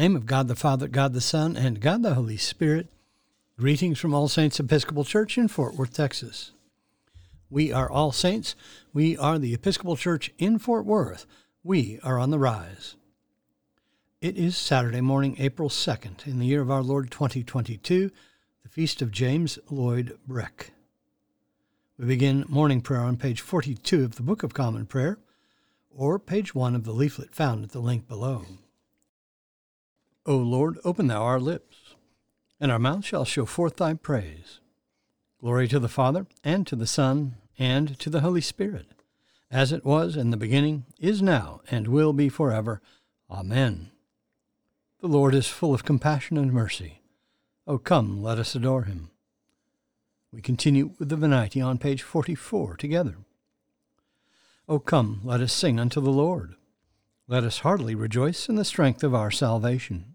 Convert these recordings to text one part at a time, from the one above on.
name of God the Father, God the Son, and God the Holy Spirit, greetings from All Saints Episcopal Church in Fort Worth, Texas. We are All Saints. We are the Episcopal Church in Fort Worth. We are on the rise. It is Saturday morning, April 2nd, in the year of our Lord 2022, the feast of James Lloyd Breck. We begin morning prayer on page 42 of the Book of Common Prayer, or page 1 of the leaflet found at the link below. O Lord, open thou our lips, and our mouth shall show forth thy praise. Glory to the Father, and to the Son, and to the Holy Spirit, as it was in the beginning, is now, and will be forever. Amen. The Lord is full of compassion and mercy. O come, let us adore him. We continue with the Venite on page 44 together. O come, let us sing unto the Lord. Let us heartily rejoice in the strength of our salvation.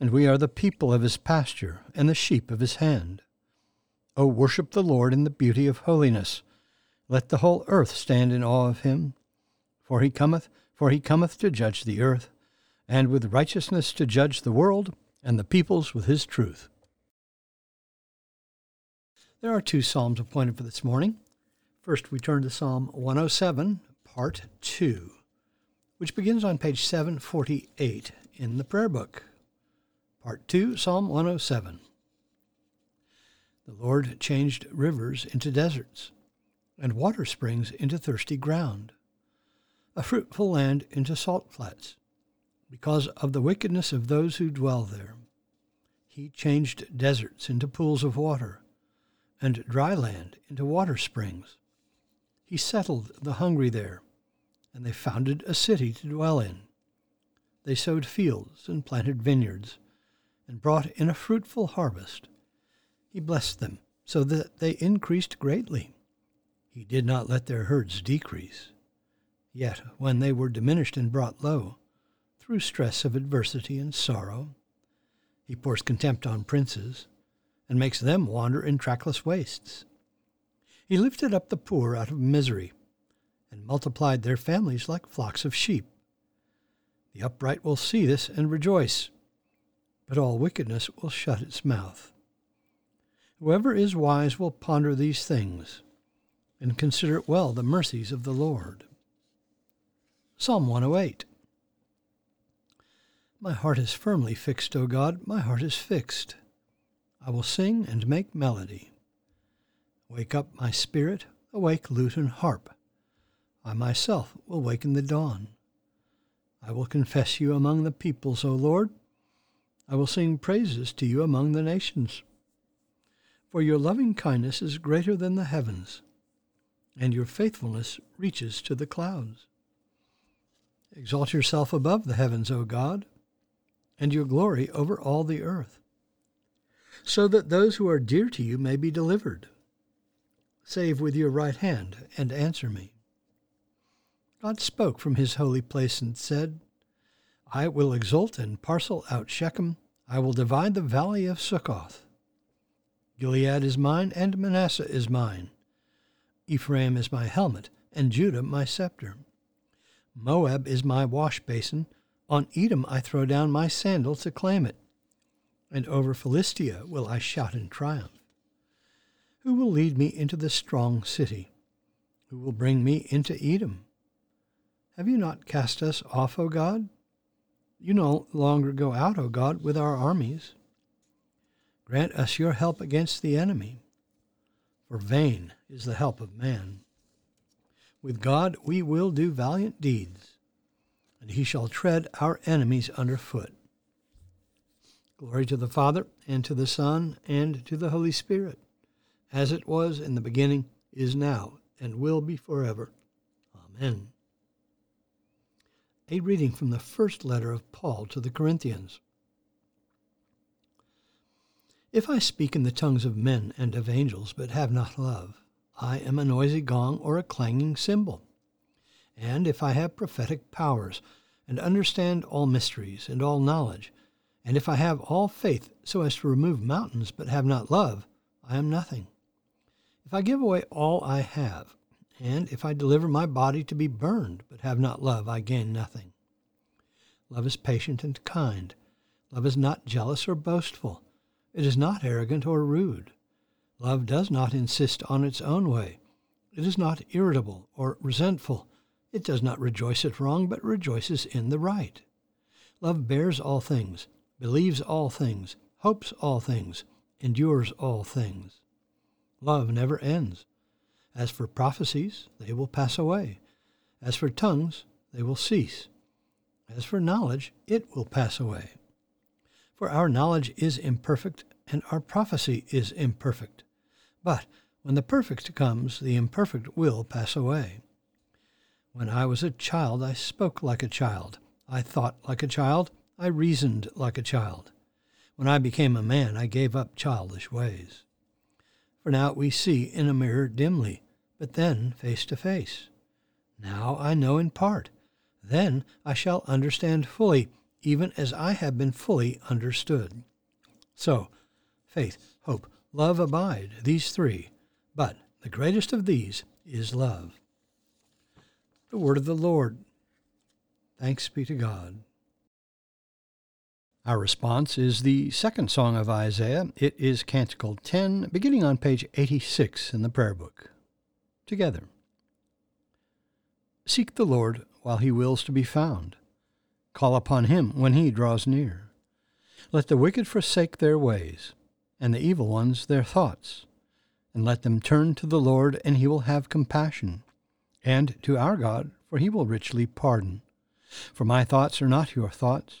and we are the people of his pasture and the sheep of his hand. O worship the Lord in the beauty of holiness. Let the whole earth stand in awe of him. For he cometh, for he cometh to judge the earth, and with righteousness to judge the world, and the peoples with his truth. There are two psalms appointed for this morning. First, we turn to Psalm 107, Part 2, which begins on page 748 in the prayer book. Part 2, Psalm 107. The Lord changed rivers into deserts, and water springs into thirsty ground, a fruitful land into salt flats, because of the wickedness of those who dwell there. He changed deserts into pools of water, and dry land into water springs. He settled the hungry there, and they founded a city to dwell in. They sowed fields and planted vineyards, and brought in a fruitful harvest. He blessed them, so that they increased greatly. He did not let their herds decrease. Yet, when they were diminished and brought low, through stress of adversity and sorrow, he pours contempt on princes, and makes them wander in trackless wastes. He lifted up the poor out of misery, and multiplied their families like flocks of sheep. The upright will see this and rejoice, but all wickedness will shut its mouth. Whoever is wise will ponder these things, and consider well the mercies of the Lord. Psalm 108 My heart is firmly fixed, O God, my heart is fixed. I will sing and make melody. Wake up, my spirit, awake lute and harp. I myself will waken the dawn. I will confess you among the peoples, O Lord. I will sing praises to you among the nations. For your loving kindness is greater than the heavens, and your faithfulness reaches to the clouds. Exalt yourself above the heavens, O God, and your glory over all the earth, so that those who are dear to you may be delivered save with your right hand, and answer me. God spoke from his holy place and said, I will exult and parcel out Shechem. I will divide the valley of Succoth. Gilead is mine, and Manasseh is mine. Ephraim is my helmet, and Judah my scepter. Moab is my wash basin. On Edom I throw down my sandal to claim it. And over Philistia will I shout in triumph. Who will lead me into the strong city? Who will bring me into Edom? Have you not cast us off, O God? You no longer go out, O God, with our armies. Grant us your help against the enemy, for vain is the help of man. With God we will do valiant deeds, and he shall tread our enemies under foot. Glory to the Father, and to the Son, and to the Holy Spirit as it was in the beginning, is now, and will be forever. Amen. A reading from the first letter of Paul to the Corinthians. If I speak in the tongues of men and of angels, but have not love, I am a noisy gong or a clanging cymbal. And if I have prophetic powers, and understand all mysteries and all knowledge, and if I have all faith so as to remove mountains, but have not love, I am nothing. If I give away all I have, and if I deliver my body to be burned, but have not love, I gain nothing. Love is patient and kind. Love is not jealous or boastful. It is not arrogant or rude. Love does not insist on its own way. It is not irritable or resentful. It does not rejoice at wrong, but rejoices in the right. Love bears all things, believes all things, hopes all things, endures all things. Love never ends. As for prophecies, they will pass away. As for tongues, they will cease. As for knowledge, it will pass away. For our knowledge is imperfect, and our prophecy is imperfect. But when the perfect comes, the imperfect will pass away. When I was a child, I spoke like a child. I thought like a child. I reasoned like a child. When I became a man, I gave up childish ways. For now we see in a mirror dimly, but then face to face. Now I know in part. Then I shall understand fully even as I have been fully understood. So, faith, hope, love abide, these three, but the greatest of these is love. The word of the Lord. Thanks be to God. Our response is the second song of Isaiah. It is Canticle 10, beginning on page 86 in the prayer book. Together. Seek the Lord while he wills to be found. Call upon him when he draws near. Let the wicked forsake their ways, and the evil ones their thoughts, and let them turn to the Lord, and he will have compassion, and to our God, for he will richly pardon. For my thoughts are not your thoughts,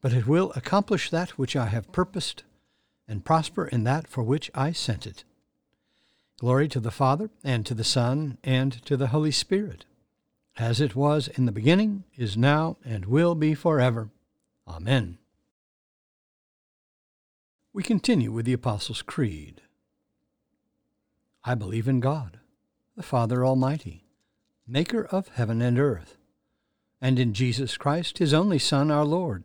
but it will accomplish that which I have purposed, and prosper in that for which I sent it. Glory to the Father, and to the Son, and to the Holy Spirit, as it was in the beginning, is now, and will be forever. Amen. We continue with the Apostles' Creed. I believe in God, the Father Almighty, maker of heaven and earth, and in Jesus Christ, his only Son, our Lord,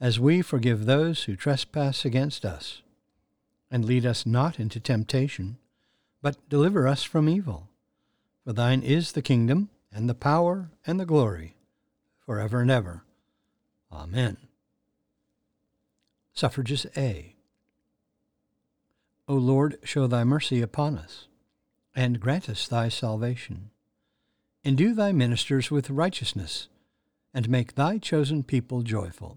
as we forgive those who trespass against us. And lead us not into temptation, but deliver us from evil. For thine is the kingdom, and the power, and the glory, for ever and ever. Amen. Suffrages A. O Lord, show thy mercy upon us, and grant us thy salvation. Endue thy ministers with righteousness, and make thy chosen people joyful.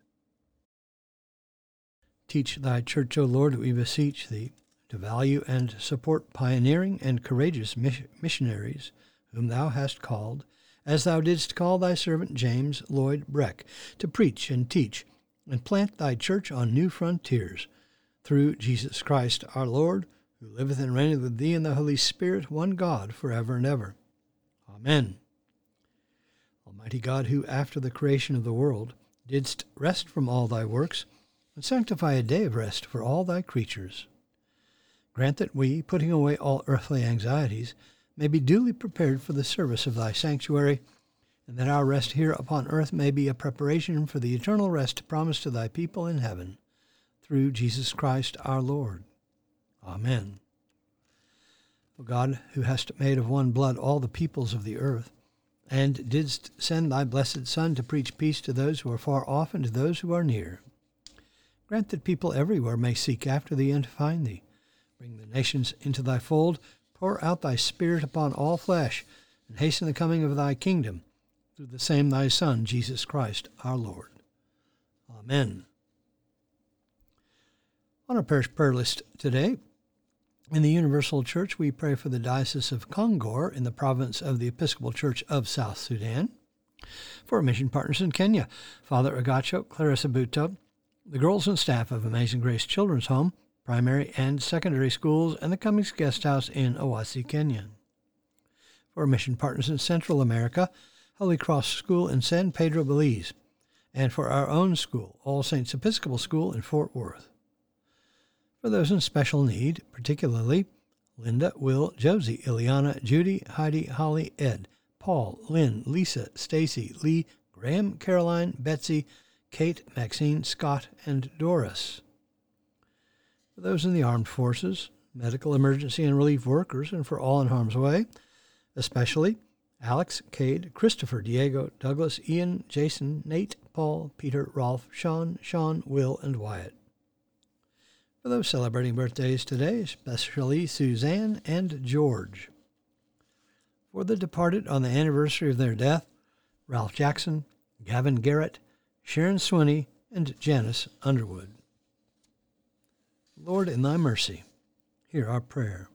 Teach thy church, O Lord, we beseech thee, to value and support pioneering and courageous missionaries whom thou hast called, as thou didst call thy servant James Lloyd Breck, to preach and teach and plant thy church on new frontiers, through Jesus Christ our Lord, who liveth and reigneth with thee in the Holy Spirit, one God, for ever and ever. Amen. Almighty God, who after the creation of the world didst rest from all thy works, and sanctify a day of rest for all thy creatures, grant that we, putting away all earthly anxieties, may be duly prepared for the service of thy sanctuary, and that our rest here upon earth may be a preparation for the eternal rest promised to thy people in heaven, through Jesus Christ our Lord. Amen. O God, who hast made of one blood all the peoples of the earth, and didst send thy blessed Son to preach peace to those who are far off and to those who are near. Grant that people everywhere may seek after thee and find thee. Bring the nations into thy fold, pour out thy Spirit upon all flesh, and hasten the coming of thy kingdom, through the same thy Son, Jesus Christ, our Lord. Amen. On our parish prayer list today, in the Universal Church, we pray for the Diocese of Kongor in the province of the Episcopal Church of South Sudan. For our mission partners in Kenya, Father Agacho, Clarissa Buto, the girls and staff of Amazing Grace Children's Home, primary and secondary schools, and the Cummings Guest House in Owasi, Kenya. For mission partners in Central America, Holy Cross School in San Pedro, Belize, and for our own school, All Saints Episcopal School in Fort Worth for those in special need, particularly Linda, Will, Josie, Ileana, Judy, Heidi, Holly, Ed, Paul, Lynn, Lisa, Stacy, Lee, Graham, Caroline, Betsy, Kate, Maxine, Scott, and Doris. For those in the armed forces, medical emergency and relief workers, and for all in harm's way, especially Alex, Cade, Christopher, Diego, Douglas, Ian, Jason, Nate, Paul, Peter, Rolf, Sean, Sean, Will, and Wyatt for those celebrating birthdays today, especially Suzanne and George. For the departed on the anniversary of their death, Ralph Jackson, Gavin Garrett, Sharon Swinney, and Janice Underwood. Lord, in thy mercy, hear our prayer.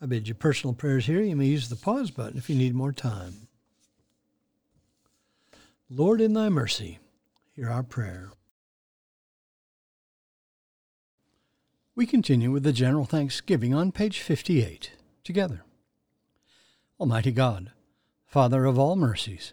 I bid you personal prayers here. You may use the pause button if you need more time. Lord, in thy mercy, hear our prayer. We continue with the general thanksgiving on page 58, together. Almighty God, Father of all mercies,